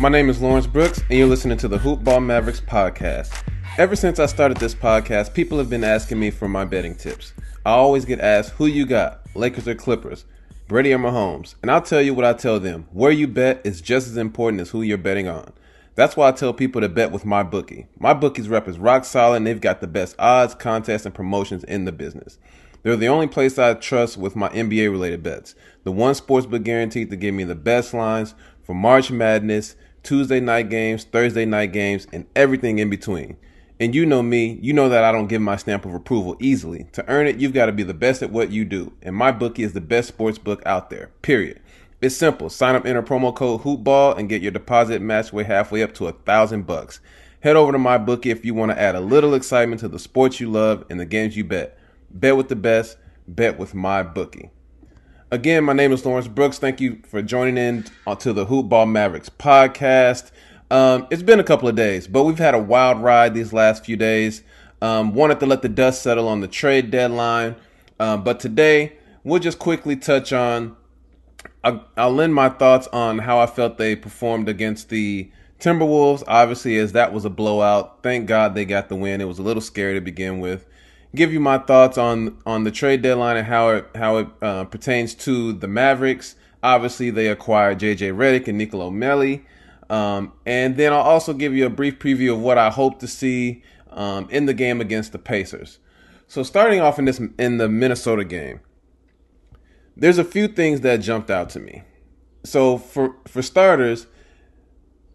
My name is Lawrence Brooks, and you're listening to the Hoop Ball Mavericks podcast. Ever since I started this podcast, people have been asking me for my betting tips. I always get asked, who you got, Lakers or Clippers, Brady or Mahomes? And I'll tell you what I tell them. Where you bet is just as important as who you're betting on. That's why I tell people to bet with my bookie. My bookie's rep is rock solid, and they've got the best odds, contests, and promotions in the business. They're the only place I trust with my NBA related bets. The one sportsbook guaranteed to give me the best lines for March Madness, Tuesday night games, Thursday night games, and everything in between. And you know me, you know that I don't give my stamp of approval easily. To earn it, you've got to be the best at what you do. And my bookie is the best sports book out there. Period. It's simple. Sign up, enter promo code HoopBall, and get your deposit matched way halfway up to a thousand bucks. Head over to my bookie if you want to add a little excitement to the sports you love and the games you bet. Bet with the best. Bet with my bookie. Again, my name is Lawrence Brooks. Thank you for joining in to the Hoop Ball Mavericks podcast. Um, it's been a couple of days, but we've had a wild ride these last few days. Um, wanted to let the dust settle on the trade deadline, um, but today we'll just quickly touch on. I'll, I'll lend my thoughts on how I felt they performed against the Timberwolves. Obviously, as that was a blowout. Thank God they got the win. It was a little scary to begin with give you my thoughts on on the trade deadline and how it how it uh, pertains to the Mavericks. Obviously, they acquired J.J. Redick and Nicolo Melli. Um, and then I'll also give you a brief preview of what I hope to see um, in the game against the Pacers. So starting off in this in the Minnesota game, there's a few things that jumped out to me. So for for starters,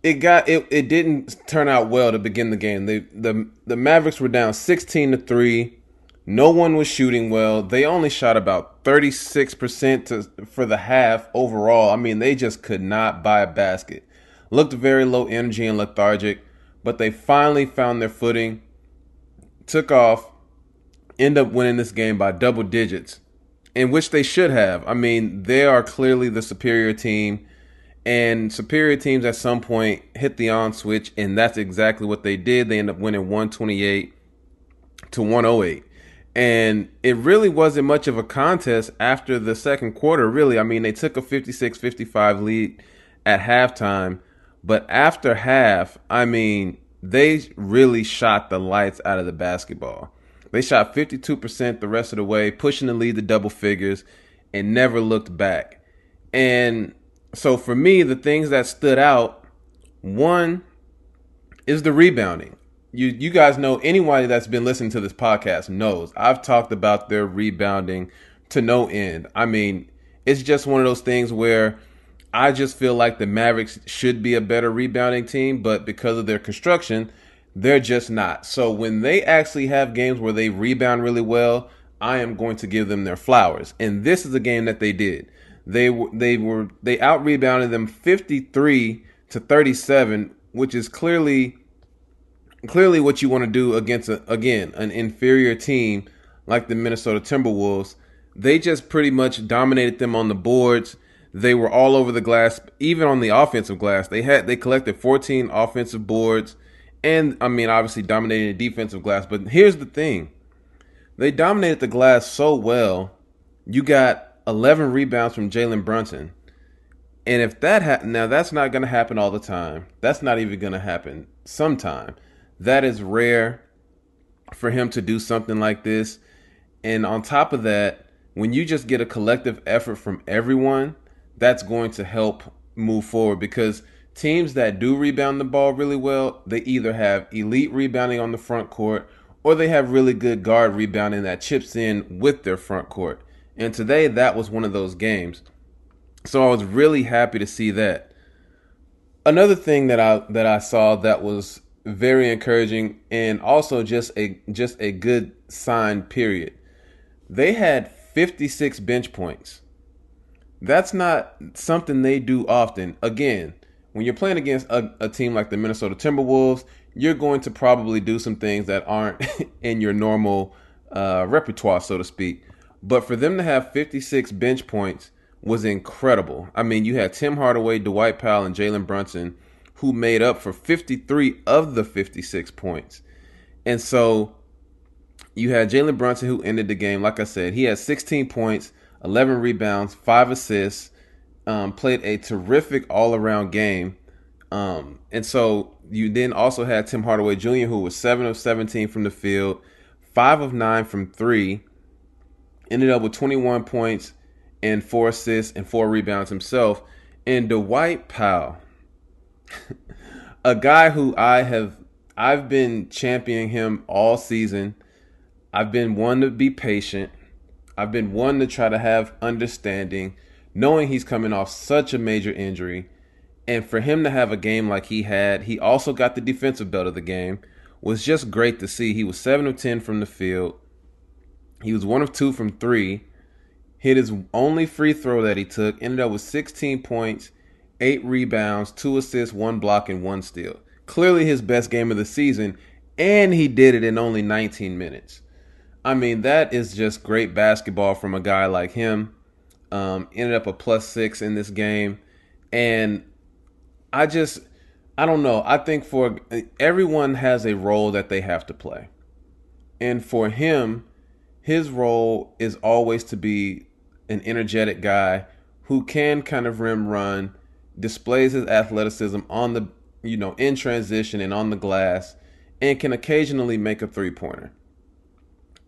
it got it, it didn't turn out well to begin the game. They, the the Mavericks were down 16 to 3 no one was shooting well. They only shot about 36% to, for the half overall. I mean, they just could not buy a basket. Looked very low energy and lethargic, but they finally found their footing, took off, end up winning this game by double digits, in which they should have. I mean, they are clearly the superior team, and superior teams at some point hit the on switch, and that's exactly what they did. They end up winning 128 to 108 and it really wasn't much of a contest after the second quarter, really. I mean, they took a 56 55 lead at halftime, but after half, I mean, they really shot the lights out of the basketball. They shot 52% the rest of the way, pushing the lead to double figures, and never looked back. And so for me, the things that stood out one is the rebounding you you guys know anyone that's been listening to this podcast knows I've talked about their rebounding to no end. I mean, it's just one of those things where I just feel like the Mavericks should be a better rebounding team, but because of their construction, they're just not. So when they actually have games where they rebound really well, I am going to give them their flowers. And this is a game that they did. They they were they out rebounded them 53 to 37, which is clearly clearly what you want to do against a, again an inferior team like the Minnesota Timberwolves. They just pretty much dominated them on the boards. They were all over the glass, even on the offensive glass. They had they collected 14 offensive boards, and I mean obviously dominated the defensive glass. But here's the thing: they dominated the glass so well. You got 11 rebounds from Jalen Brunson, and if that ha- now that's not going to happen all the time. That's not even going to happen sometime that is rare for him to do something like this. And on top of that, when you just get a collective effort from everyone, that's going to help move forward because teams that do rebound the ball really well, they either have elite rebounding on the front court or they have really good guard rebounding that chips in with their front court. And today that was one of those games. So I was really happy to see that. Another thing that I that I saw that was very encouraging and also just a just a good sign period. They had 56 bench points. That's not something they do often. Again, when you're playing against a, a team like the Minnesota Timberwolves, you're going to probably do some things that aren't in your normal uh, repertoire, so to speak. But for them to have 56 bench points was incredible. I mean, you had Tim Hardaway, Dwight Powell, and Jalen Brunson, who made up for 53 of the 56 points. And so you had Jalen Brunson, who ended the game. Like I said, he had 16 points, 11 rebounds, five assists, um, played a terrific all around game. Um, and so you then also had Tim Hardaway Jr., who was 7 of 17 from the field, 5 of 9 from 3, ended up with 21 points and 4 assists and 4 rebounds himself. And Dwight Powell, a guy who I have I've been championing him all season. I've been one to be patient. I've been one to try to have understanding, knowing he's coming off such a major injury. And for him to have a game like he had, he also got the defensive belt of the game, was just great to see. He was 7 of 10 from the field. He was 1 of 2 from 3. Hit his only free throw that he took, ended up with 16 points, 8 rebounds, 2 assists, 1 block, and 1 steal. Clearly his best game of the season, and he did it in only 19 minutes. I mean, that is just great basketball from a guy like him. Um, ended up a plus six in this game. And I just, I don't know. I think for everyone has a role that they have to play. And for him, his role is always to be an energetic guy who can kind of rim run, displays his athleticism on the, you know, in transition and on the glass, and can occasionally make a three pointer.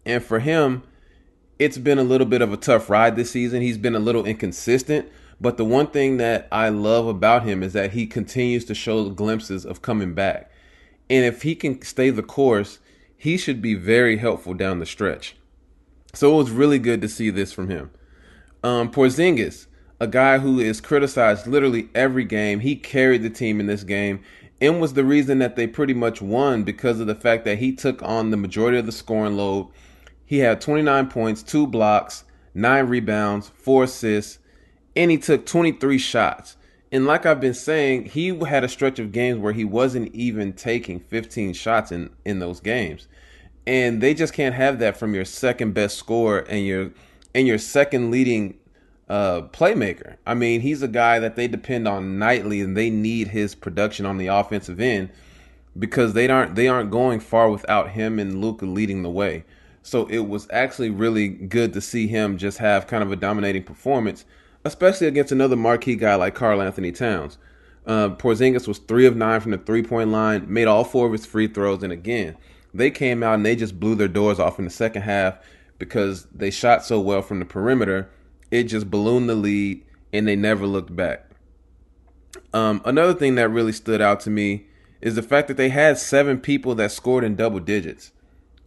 And for him, it's been a little bit of a tough ride this season. He's been a little inconsistent, but the one thing that I love about him is that he continues to show glimpses of coming back. And if he can stay the course, he should be very helpful down the stretch. So it was really good to see this from him. Um, Porzingis, a guy who is criticized literally every game, he carried the team in this game and was the reason that they pretty much won because of the fact that he took on the majority of the scoring load. He had 29 points, two blocks, nine rebounds, four assists, and he took 23 shots. And like I've been saying, he had a stretch of games where he wasn't even taking 15 shots in, in those games. And they just can't have that from your second best scorer and your and your second leading uh, playmaker. I mean, he's a guy that they depend on nightly, and they need his production on the offensive end because they aren't they aren't going far without him and Luka leading the way. So it was actually really good to see him just have kind of a dominating performance especially against another marquee guy like Karl Anthony Towns. Uh, Porzingis was three of nine from the three point line, made all four of his free throws, and again, they came out and they just blew their doors off in the second half because they shot so well from the perimeter. It just ballooned the lead, and they never looked back. Um, another thing that really stood out to me is the fact that they had seven people that scored in double digits.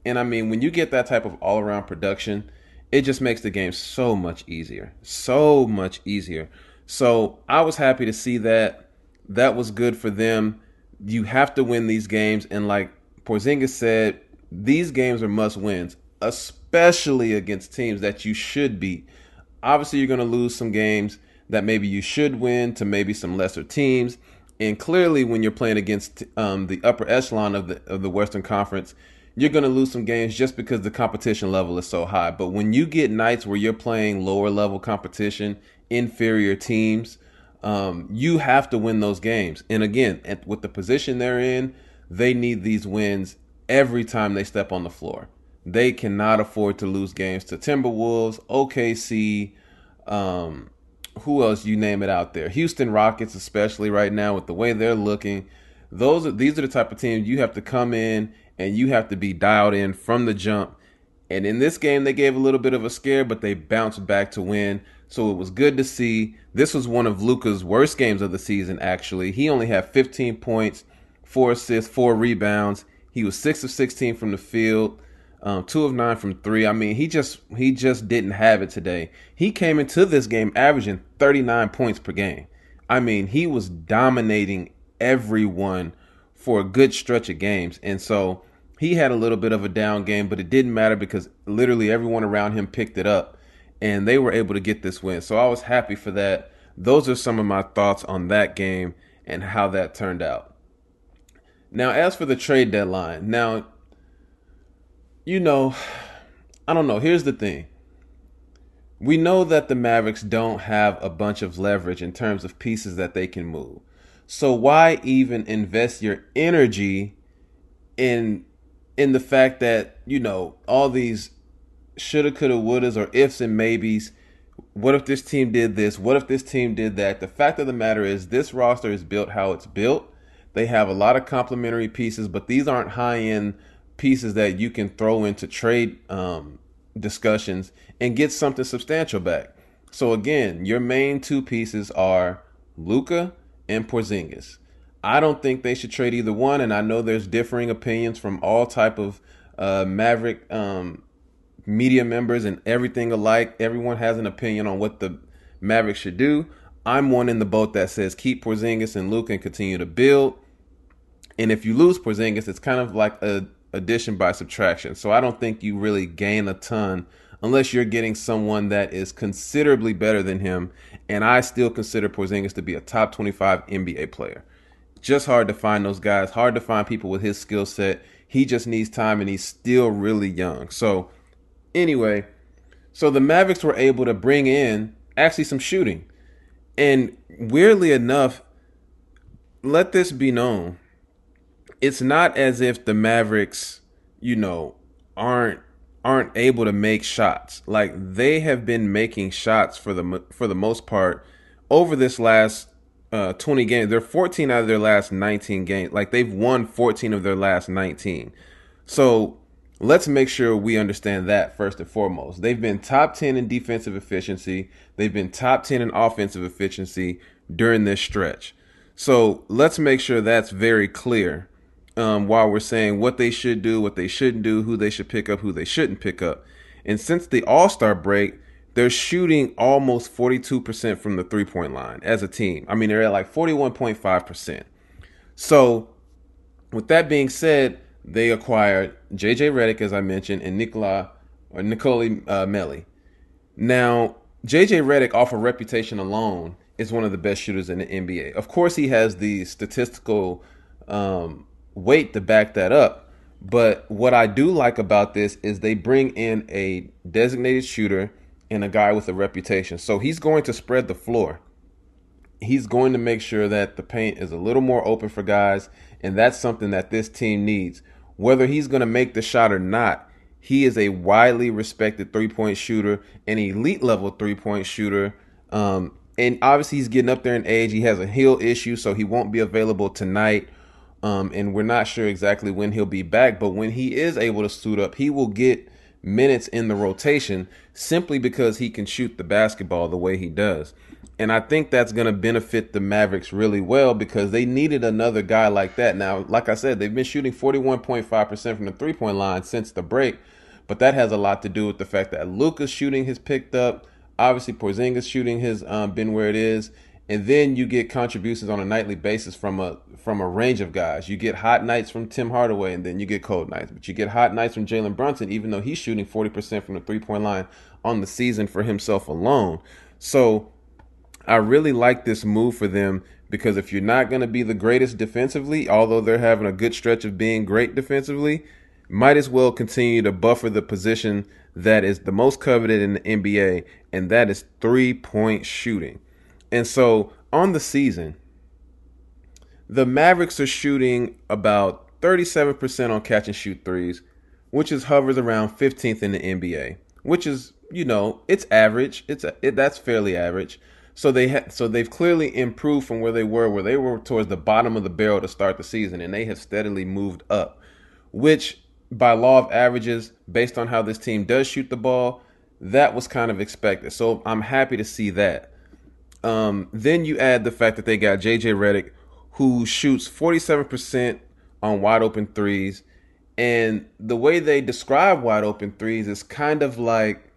And I mean, when you get that type of all around production, it just makes the game so much easier. So much easier. So I was happy to see that. That was good for them. You have to win these games. And like Porzingis said, these games are must wins, especially against teams that you should beat. Obviously, you're going to lose some games that maybe you should win to maybe some lesser teams. And clearly, when you're playing against um, the upper echelon of the of the Western Conference, you're going to lose some games just because the competition level is so high. But when you get nights where you're playing lower level competition, inferior teams, um, you have to win those games. And again, at, with the position they're in, they need these wins every time they step on the floor. They cannot afford to lose games to Timberwolves, OKC, um, who else you name it out there. Houston Rockets, especially right now with the way they're looking. Those are, these are the type of teams you have to come in and you have to be dialed in from the jump. And in this game, they gave a little bit of a scare, but they bounced back to win. So it was good to see. This was one of Luka's worst games of the season, actually. He only had 15 points, four assists, four rebounds. He was six of 16 from the field, um, two of nine from three. I mean, he just he just didn't have it today. He came into this game averaging 39 points per game. I mean, he was dominating everyone for a good stretch of games, and so he had a little bit of a down game, but it didn't matter because literally everyone around him picked it up and they were able to get this win. So I was happy for that. Those are some of my thoughts on that game. and how that turned out. Now, as for the trade deadline, now, you know, I don't know. Here's the thing. We know that the Mavericks don't have a bunch of leverage in terms of pieces that they can move. So why even invest your energy in in the fact that, you know, all these shoulda, coulda, wouldas or ifs and maybes. What if this team did this? What if this team did that? The fact of the matter is this roster is built how it's built. They have a lot of complementary pieces, but these aren't high end pieces that you can throw into trade um, discussions and get something substantial back. So again, your main two pieces are Luka and Porzingis. I don't think they should trade either one, and I know there's differing opinions from all type of uh, Maverick um, media members and everything alike. Everyone has an opinion on what the Mavericks should do. I'm one in the boat that says keep Porzingis and Luka and continue to build. And if you lose Porzingis, it's kind of like a addition by subtraction. So I don't think you really gain a ton unless you're getting someone that is considerably better than him. And I still consider Porzingis to be a top 25 NBA player. Just hard to find those guys, hard to find people with his skill set. He just needs time and he's still really young. So, anyway, so the Mavericks were able to bring in actually some shooting. And weirdly enough, let this be known it's not as if the Mavericks, you know, aren't aren't able to make shots. Like they have been making shots for the for the most part over this last uh, 20 games. They're 14 out of their last 19 games. Like they've won 14 of their last 19. So let's make sure we understand that first and foremost. They've been top 10 in defensive efficiency. They've been top 10 in offensive efficiency during this stretch. So let's make sure that's very clear um, while we're saying what they should do, what they shouldn't do, who they should pick up, who they shouldn't pick up. And since the All Star break, they're shooting almost 42% from the three point line as a team. I mean, they're at like 41.5%. So, with that being said, they acquired JJ Redick, as I mentioned, and Nicola or Nicoli uh, Melli. Now, JJ Redick, off of reputation alone, is one of the best shooters in the NBA. Of course, he has the statistical um, weight to back that up. But what I do like about this is they bring in a designated shooter and a guy with a reputation. So he's going to spread the floor. He's going to make sure that the paint is a little more open for guys, and that's something that this team needs. Whether he's going to make the shot or not, he is a widely respected three point shooter, an elite level three point shooter. Um, and obviously, he's getting up there in age. He has a heel issue, so he won't be available tonight um, and we're not sure exactly when he'll be back, but when he is able to suit up, he will get minutes in the rotation simply because he can shoot the basketball the way he does. And I think that's going to benefit the Mavericks really well because they needed another guy like that. Now, like I said, they've been shooting 41.5% from the three point line since the break, but that has a lot to do with the fact that Luka's shooting has picked up. Obviously, Porzingis shooting has um, been where it is and then you get contributions on a nightly basis from a from a range of guys. You get hot nights from Tim Hardaway, and then you get cold nights. But you get hot nights from Jalen Brunson, even though he's shooting forty percent from the three point line on the season for himself alone. So I really like this move for them because if you're not going to be the greatest defensively, although they're having a good stretch of being great defensively, might as well continue to buffer the position that is the most coveted in the NBA, and that is three point shooting. And so on the season, the Mavericks are shooting about 37% on catch and shoot threes, which is hovers around 15th in the NBA, which is, you know, it's average. It's a, it, that's fairly average. So they ha- so they've clearly improved from where they were, where they were towards the bottom of the barrel to start the season, and they have steadily moved up, which by law of averages, based on how this team does shoot the ball, that was kind of expected. So I'm happy to see that. Um, then you add the fact that they got JJ Redick, who shoots 47% on wide open threes. And the way they describe wide open threes is kind of like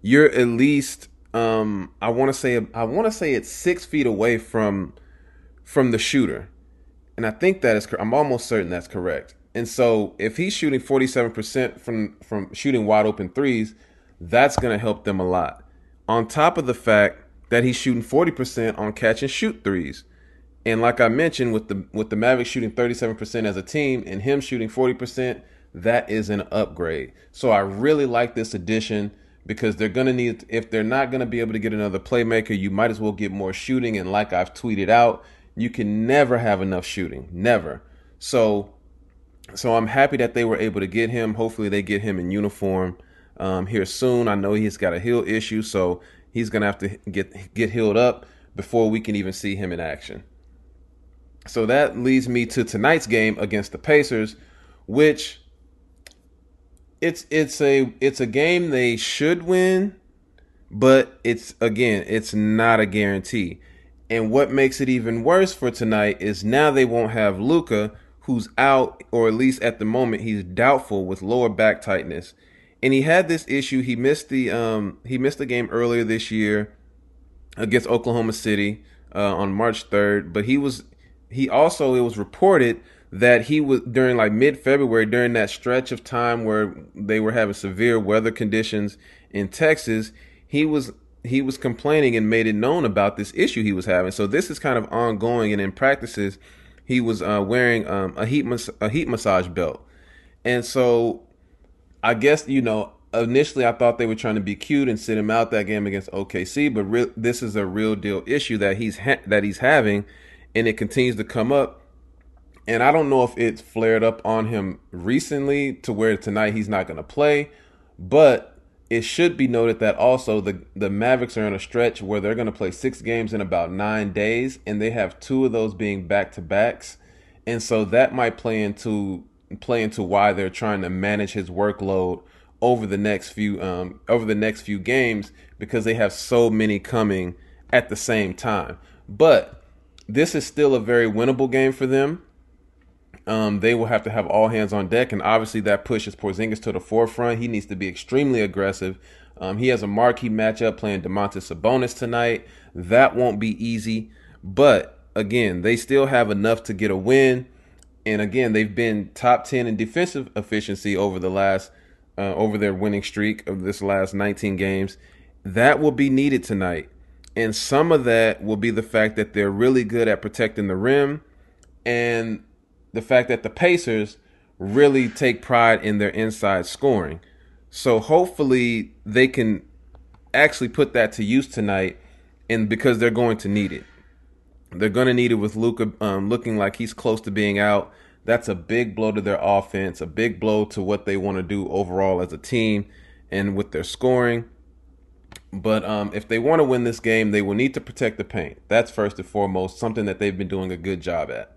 you're at least um, I want to say I want to say it's six feet away from from the shooter, and I think that is I'm almost certain that's correct. And so if he's shooting 47% from from shooting wide open threes, that's going to help them a lot. On top of the fact that he's shooting 40% on catch and shoot threes. And like I mentioned, with the with the Mavericks shooting 37% as a team and him shooting 40%, that is an upgrade. So I really like this addition because they're to need if they're not to be able to get another playmaker, you might as well get more shooting and like I've tweeted out, you can never have enough shooting, never. So so I'm happy that they were able to get him. Hopefully they get him in uniform um, here soon. I know he's got a heel issue, so he's gonna have to get get healed up before we can even see him in action. So that leads me to tonight's game against the Pacers, which it's it's a it's a game they should win, but it's again it's not a guarantee. And what makes it even worse for tonight is now they won't have Luka, who's out, or at least at the moment he's doubtful with lower back tightness and he had this issue. He missed the um, he missed the game earlier this year against Oklahoma City uh, on March 3rd. But he was he also it was reported that he was during like mid February during that stretch of time where they were having severe weather conditions in Texas. He was he was complaining and made it known about this issue he was having. So this is kind of ongoing, and in practices, he was uh, wearing um, a heat mas- a heat massage belt, and so I guess you know initially I thought they were trying to be cute and sit him out that game against OKC, but re- this is a real deal issue that he's ha- that he's having, and it continues to come up. And I don't know if it's flared up on him recently to where tonight he's not going to play, but it should be noted that also the the Mavericks are in a stretch where they're going to play six games in about nine days, and they have two of those being back to backs, and so that might play into play into why they're trying to manage his workload over the next few um, over the next few games because they have so many coming at the same time. But this is still a very winnable game for them. Um, they will have to have all hands on deck, and obviously that pushes Porzingis to the forefront. He needs to be extremely aggressive. Um, he has a marquee matchup playing Domantas Sabonis tonight. That won't be easy, but again, they still have enough to get a win. And again, they've been top 10 in defensive efficiency over the last uh, over their winning streak of this last 19 games. That will be needed tonight. And some of that will be the fact that they're really good at protecting the rim and the fact that the Pacers really take pride in their inside scoring. So hopefully they can actually put that to use tonight and because they're going to need it. They're going to need it with Luka um, looking like he's close to being out. That's a big blow to their offense, a big blow to what they want to do overall as a team and with their scoring. But um, if they want to win this game, they will need to protect the paint. That's first and foremost, something that they've been doing a good job at.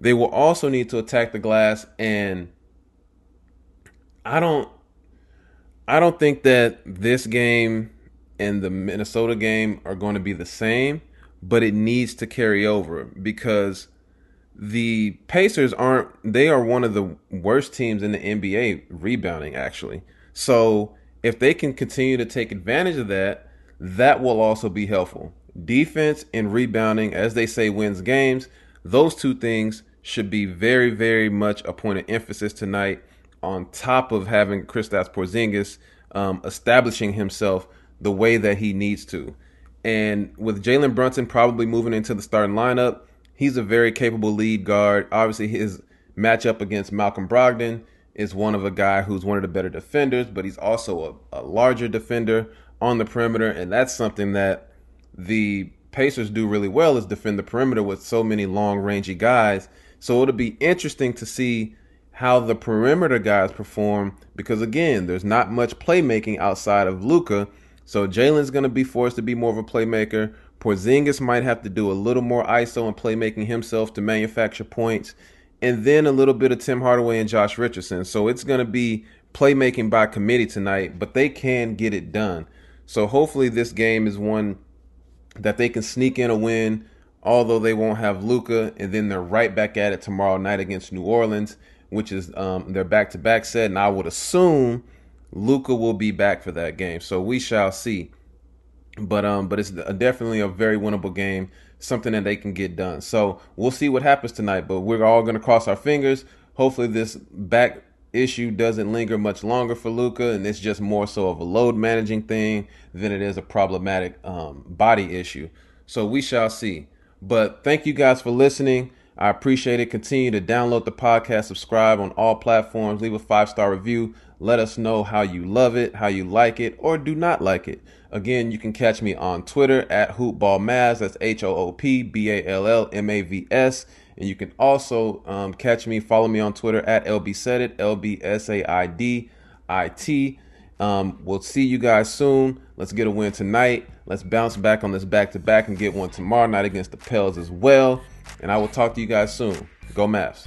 They will also need to attack the glass, and I don't, I don't think that this game and the Minnesota game are going to be the same but it needs to carry over because the Pacers aren't they are one of the worst teams in the NBA rebounding actually. So if they can continue to take advantage of that, that will also be helpful. Defense and rebounding, as they say, wins games. Those two things should be very, very much a point of emphasis tonight. On top of having Kristaps Porzingis um, establishing himself the way that he needs to. And with Jalen Brunson probably moving into the starting lineup, he's a very capable lead guard. Obviously, his matchup against Malcolm Brogdon is one of a guy who's one of the better defenders, but he's also a, a larger defender on the perimeter, and that's something that the Pacers do really well is defend the perimeter with so many long rangy guys. So it'll be interesting to see how the perimeter guys perform because again, there's not much playmaking outside of Luka so Jalen's going to be forced to be more of a playmaker. Porzingis might have to do a little more ISO and playmaking himself to manufacture points, and then a little bit of Tim Hardaway and Josh Richardson. So it's going to be playmaking by committee tonight, but they can get it done. So hopefully this game is one that they can sneak in a win, although they won't have Luka, and then they're right back at it tomorrow night against New Orleans, which is um, their back-to-back set, and I would assume Luka will be back for that game, so we shall see. But um, but it's definitely a very winnable game, something that they can get done. So we'll see what happens tonight. But we're all going to cross our fingers. Hopefully, this back issue doesn't linger much longer for Luka, and it's just more so of a load managing thing than it is a problematic um, body issue. So we shall see. But thank you guys for listening. I appreciate it. Continue to download the podcast, subscribe on all platforms, leave a five star review. Let us know how you love it, how you like it, or do not like it. Again, you can catch me on Twitter at HoopBallMavs. That's H O O P B A L L M A V S. And you can also um, catch me, follow me on Twitter at LBSaidit, L B S A I D I T. Um, we'll see you guys soon. Let's get a win tonight. Let's bounce back on this back to back and get one tomorrow night against the Pels as well. And I will talk to you guys soon. Go Mavs.